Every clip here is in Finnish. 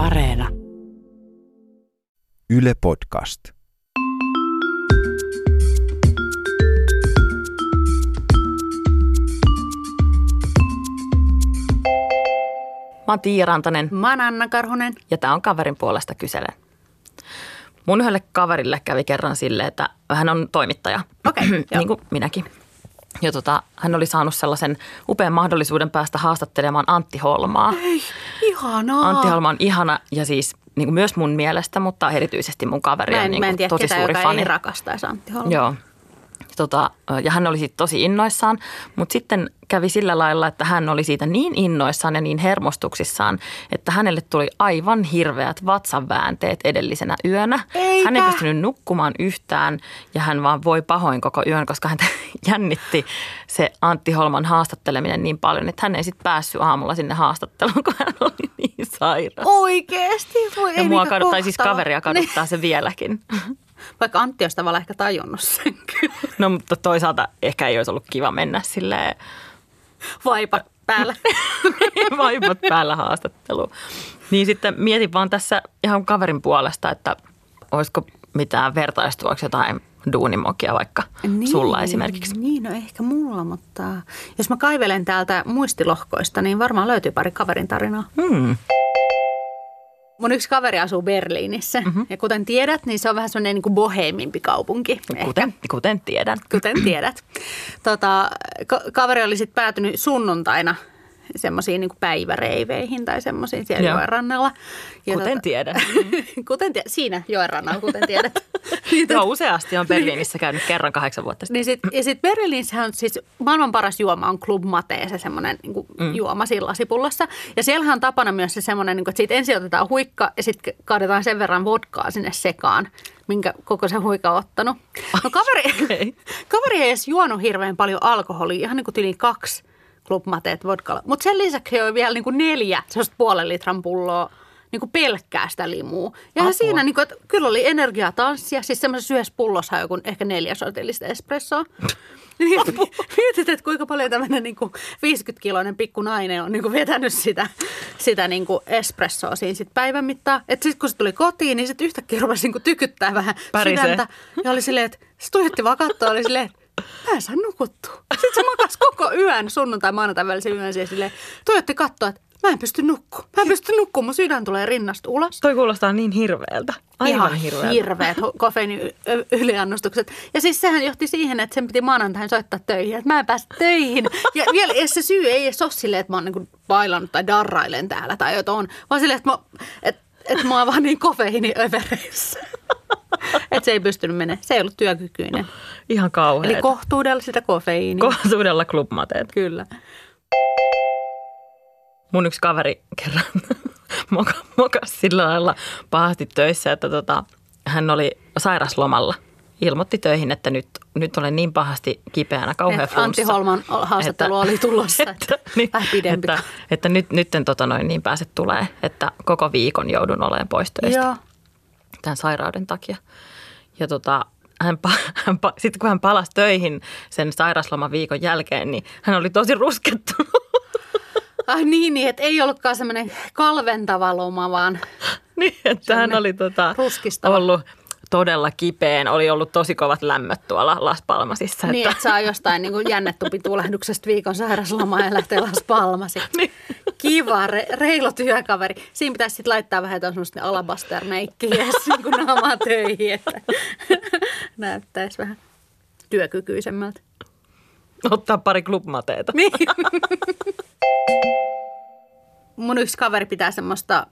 Areena. Yle Podcast. Mä oon Tiia Rantanen Mä oon Anna Karhunen. ja tää on kaverin puolesta kyselen. Mun yhdelle kaverille kävi kerran silleen, että hän on toimittaja, Okei, joo. niin kuin minäkin. Ja tota, hän oli saanut sellaisen upean mahdollisuuden päästä haastattelemaan Antti Holmaa. Ei, ihanaa. Antti Holma on ihana ja siis niin kuin myös mun mielestä, mutta erityisesti mun kaveri Mä on niin mä kuin en tiedä tosi ketään, suuri joka fani. ei rakastaisi Antti Holmaa. Joo. Tota, ja hän oli siitä tosi innoissaan, mutta sitten kävi sillä lailla, että hän oli siitä niin innoissaan ja niin hermostuksissaan, että hänelle tuli aivan hirveät vatsanväänteet edellisenä yönä. Eikä. Hän ei pystynyt nukkumaan yhtään ja hän vaan voi pahoin koko yön, koska häntä jännitti se Antti Holman haastatteleminen niin paljon, että hän ei sitten päässyt aamulla sinne haastatteluun, kun hän oli niin sairas. Oikeesti? Voi, ja ei mua niitä kadu, tai siis kaveria kaduttaa se vieläkin. Niin. Vaikka Antti olisi tavallaan ehkä tajunnut sen kyllä. No mutta toisaalta ehkä ei olisi ollut kiva mennä silleen Vaipat päällä. vaipat päällä haastatteluun. Niin sitten mietin vaan tässä ihan kaverin puolesta, että olisiko mitään vertaistuoksi jotain duunimokia vaikka sulla esimerkiksi. Niin, no ehkä mulla, mutta jos mä kaivelen täältä muistilohkoista, niin varmaan löytyy pari kaverin tarinaa. Hmm. Mun yksi kaveri asuu Berliinissä mm-hmm. ja kuten tiedät, niin se on vähän semmoinen niin boheemimpi kaupunki. ehkä. Kuten, kuten tiedän. kuten tiedät. Tota, ka- kaveri oli sitten päätynyt sunnuntaina semmoisiin niin päiväreiveihin tai semmoisiin siellä Joo. joen rannalla. Ja Kuten tiedän. kuten tie- siinä joen rannalla, kuten tiedät. niin, Joo, useasti on Berliinissä käynyt kerran kahdeksan vuotta sitten. niin sit, ja sitten Berliinissä on siis maailman paras juoma on Club Mate, se semmoinen niin mm. juoma siinä lasipullossa. Ja siellähän on tapana myös se semmoinen, niin kuin, että siitä ensin otetaan huikka ja sitten kaadetaan sen verran vodkaa sinne sekaan, minkä koko se huika on ottanut. No kaveri, Okei. kaveri ei edes juonut hirveän paljon alkoholia, ihan niin kuin yli kaksi Club Mateet vodkalla. Mutta sen lisäksi on vielä niin kuin neljä sellaista puolen litran pulloa niin kuin pelkkää sitä limua. Ja Apua. siinä niin kuin, että kyllä oli energiaa tanssia, siis semmoisessa yhdessä pullossa joku ehkä neljä sortillista espressoa. Niin, Mietit, että kuinka paljon tämmöinen niin 50-kiloinen pikku nainen on niin kuin vetänyt sitä, sitä niin kuin espressoa siinä sit päivän mittaan. Että sitten kun se tuli kotiin, niin sitten yhtäkkiä rupesi niin kuin tykyttää vähän Pärisee. sydäntä. Ja oli silleen, että se tuijotti vaan kattoa, oli silleen, että mä en saa nukuttua. Sitten se makas koko yön sunnuntai maanantai välisen yön ja silleen, tuijotti kattoa, että mä en pysty nukkua. Mä en pysty nukkua, mun sydän tulee rinnasta ulos. Toi kuulostaa niin hirveältä. Aivan Ihan hirveältä. hirveät kofeiinin yliannostukset. Ja siis sehän johti siihen, että sen piti maanantain soittaa töihin, että mä en pääse töihin. Ja vielä ja se syy ei edes ole silleen, että mä oon niin bailannut tai darrailen täällä tai jotain, vaan silleen, että mä, että, että mä oon vaan niin kofeiini övereissä. Että se ei pystynyt menemään. Se ei ollut työkykyinen. Ihan kauheeta. Eli kohtuudella sitä kofeiinia. Kohtuudella klubmateet. Kyllä. Mun yksi kaveri kerran moka, mokas sillä lailla pahasti töissä, että tota, hän oli sairaslomalla. Ilmoitti töihin, että nyt, nyt olen niin pahasti kipeänä, kauhean Et Antti. Holman haastattelu oli tulossa, että vähän pidempi. Että, että nyt, nyt en tota noin niin pääse tulee, että koko viikon joudun olemaan pois töistä Joo. tämän sairauden takia. Ja tota, hän, hän, sitten kun hän palasi töihin sen sairasloman viikon jälkeen, niin hän oli tosi ruskettunut. Ai niin, niin, että ei ollutkaan semmoinen kalventava loma, vaan niin, että hän oli tota, ruskistava. ollut todella kipeän. Oli ollut tosi kovat lämmöt tuolla Las Palmasissa. niin, että, että saa jostain niin jännetupitulehduksesta viikon sairaslomaa ja lähtee Las Palmasiin. Niin. Kiva, re, reilu työkaveri. Siinä pitäisi sitten laittaa vähän semmoista alabaster-meikkiä niin kuin naamaa töihin, että näyttäisi vähän työkykyisemmältä. ottaa pari klubmateeta. Niin. Mun yksi kaveri pitää semmoista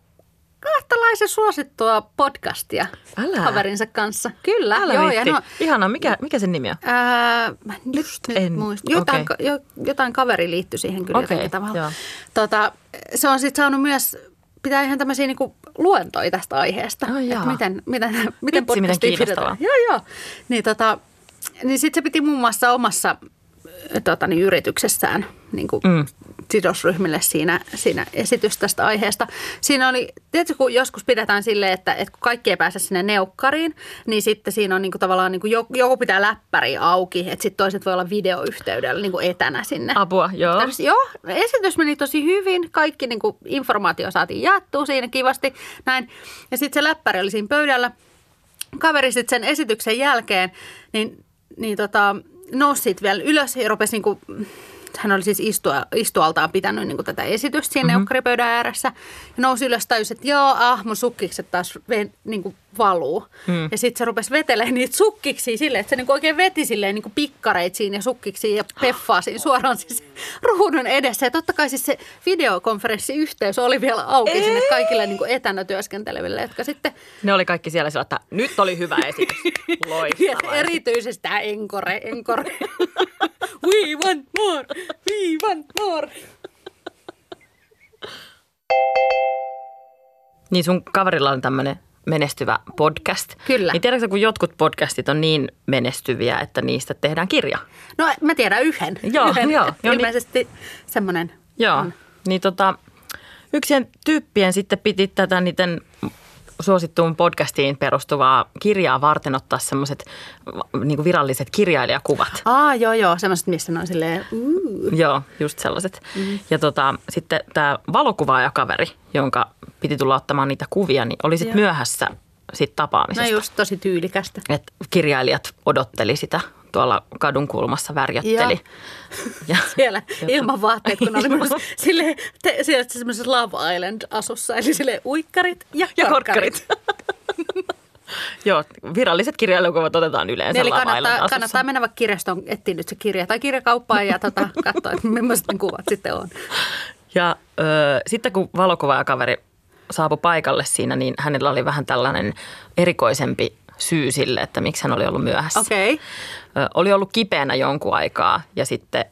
kahtalaisen suosittua podcastia Älä. kaverinsa kanssa. Kyllä, Älä joo. viitti. Ja no, Ihanaa. Mikä, mikä sen nimi on? Ää, mä en just nyt en- muista. Jotain, okei. jo, jotain kaveri liittyi siihen kyllä Okei, jotenkin tavalla. joo. Tota, se on sitten saanut myös, pitää ihan tämmöisiä niinku luentoja tästä aiheesta. Ai jaa. että miten, miten, miten miten podcastia kiinnostavaa. pidetään. Joo, joo. Niin, tota, niin sitten se piti muun muassa omassa tota, niin yrityksessään niin kuin Mm. Sidosryhmille siinä, siinä esitys tästä aiheesta. Siinä oli, tietysti kun joskus pidetään silleen, että, että kun kaikki ei pääse sinne neukkariin, niin sitten siinä on niin kuin tavallaan niin kuin joku pitää läppäri auki, että sitten toiset voi olla videoyhteydellä niin kuin etänä sinne. Apua, joo. Tällaista, joo, esitys meni tosi hyvin, kaikki niin kuin informaatio saatiin jaettua siinä kivasti, näin. Ja sitten se läppäri oli siinä pöydällä. Kaveri sitten sen esityksen jälkeen, niin, niin tota, nousi vielä ylös ja rupesi niin kuin hän oli siis istua, istualtaan pitänyt niin kuin tätä esitystä siinä mm-hmm. neukkaripöydän ääressä. Ja nousi ylös täysin, että joo, ah, mun sukkikset taas ve, niin kuin valuu. Mm. Ja sitten se rupesi vetelemään niitä sukkiksi silleen, että se niin oikein veti silleen niin kuin pikkareit siinä ja sukkiksi ja peffaa siinä suoraan siis ruudun edessä. Ja totta kai siis se videokonferenssiyhteys oli vielä auki Ei. sinne kaikille niin kuin etänä työskenteleville, jotka sitten... Ne oli kaikki siellä sillä, että nyt oli hyvä esitys. Loistavaa. Erityisesti tämä enkore, enkore. We want more, we want more. Niin sun kaverilla on tämmöinen menestyvä podcast. Kyllä. Niin tiedätkö, kun jotkut podcastit on niin menestyviä, että niistä tehdään kirja? No mä tiedän yhden. Joo, yhden. joo. joo Ilmeisesti niin, semmoinen. Joo, on. niin tota, yksien tyyppien sitten piti tätä niiden suosittuun podcastiin perustuvaa kirjaa varten ottaa semmoiset niin viralliset kirjailijakuvat. Aa, joo, joo, semmoiset, missä ne on silleen, uh. Joo, just sellaiset. Mm. Ja tota, sitten tämä valokuvaajakaveri, jonka piti tulla ottamaan niitä kuvia, niin oli sitten myöhässä sit tapaamisesta. No just tosi tyylikästä. Et kirjailijat odotteli sitä tuolla kadun kulmassa värjötteli. Ja, siellä ilman vaatteet, kun oli myös sille, te, siellä semmoisessa Love Island-asussa, eli sille uikkarit ja, ja korkkarit. Joo, viralliset kirjailijakuvat otetaan yleensä Eli kannattaa, kannattaa mennä vaikka kirjastoon etsiä nyt se kirja tai kirjakauppaan ja tota, katsoa, että millaiset ne kuvat sitten on. Ja ö, sitten kun valokuvaajakaveri saapui paikalle siinä, niin hänellä oli vähän tällainen erikoisempi syy sille, että miksi hän oli ollut myöhässä. Okay. Oli ollut kipeänä jonkun aikaa ja sitten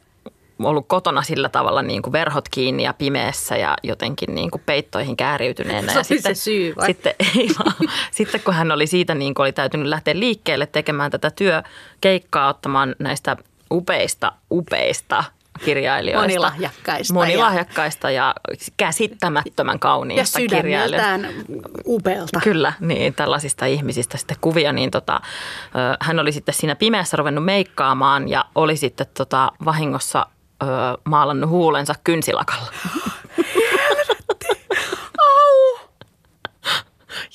ollut kotona sillä tavalla niin kuin verhot kiinni ja pimeässä ja jotenkin niin kuin peittoihin kääriytyneenä. Se ja sitten, se syy vai? Sitten, ei vaan, sitten kun hän oli siitä niin kuin oli täytynyt lähteä liikkeelle tekemään tätä työkeikkaa, ottamaan näistä upeista, upeista kirjailijoista. Monilahjakkaista. Monilahjakkaista ja, ja käsittämättömän kauniista ja kirjailijoista. upealta. Kyllä, niin tällaisista ihmisistä sitten kuvia. Niin tota, hän oli sitten siinä pimeässä ruvennut meikkaamaan ja oli sitten tota, vahingossa ö, maalannut huulensa kynsilakalla.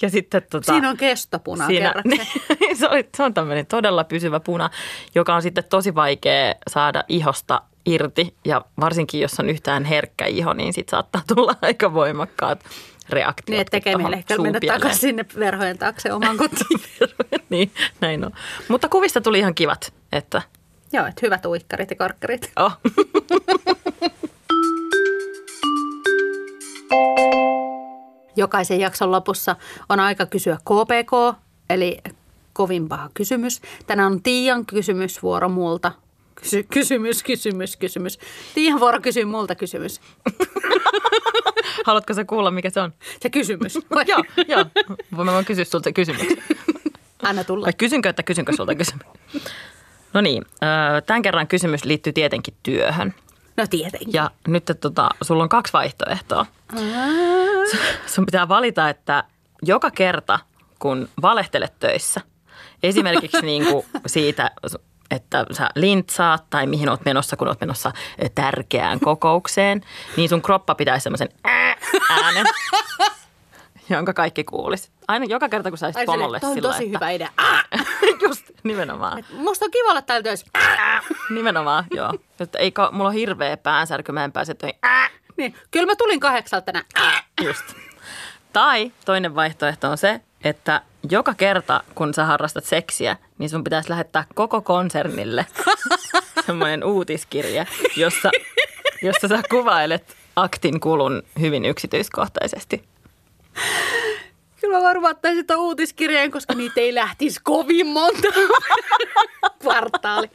Ja sitten, tota, siinä on kestopuna siinä, niin, se, oli, se on tämmöinen todella pysyvä puna, joka on sitten tosi vaikea saada ihosta irti ja varsinkin jos on yhtään herkkä iho, niin sitten saattaa tulla aika voimakkaat reaktiot. Niin, tekee meille ehkä mennä takaisin sinne verhojen taakse oman kotiin. niin, näin on. Mutta kuvista tuli ihan kivat, että... Joo, että hyvät uikkarit ja korkkarit. Oh. Jokaisen jakson lopussa on aika kysyä KPK, eli kovin paha kysymys. Tänään on Tiian kysymysvuoro multa. Kysy, kysymys, kysymys, kysymys. Tiian vuoro kysyy multa kysymys. Haluatko sä kuulla, mikä se on? Se kysymys. joo, joo. Voin mä vaan kysyä sulta se kysymys. Anna tulla. Vai kysynkö, että kysynkö sulta kysymys? No niin, tämän kerran kysymys liittyy tietenkin työhön. No tietenkin. Ja nyt tota, sulla on kaksi vaihtoehtoa. Sun pitää valita, että joka kerta, kun valehtelet töissä, esimerkiksi niin kuin siitä että sä lintsaat tai mihin oot menossa, kun oot menossa tärkeään kokoukseen, niin sun kroppa pitäisi semmoisen äänen, jonka kaikki kuulisi. Aina joka kerta, kun sä olisit pomolle sillä, on tosi että, hyvä idea. Just, nimenomaan. Et musta on kiva olla täällä töissä. nimenomaan, joo. Että ei, mulla on hirveä päänsärky, mä en pääse töihin. Niin. Kyllä mä tulin kahdeksalta tänään. Just. Tai toinen vaihtoehto on se, että joka kerta, kun sä harrastat seksiä, niin sun pitäisi lähettää koko konsernille semmoinen uutiskirje, jossa, jossa sä kuvailet aktin kulun hyvin yksityiskohtaisesti. Kyllä mä varmaan ottaisin uutiskirjeen, koska niitä ei lähtisi kovin monta kvartaali.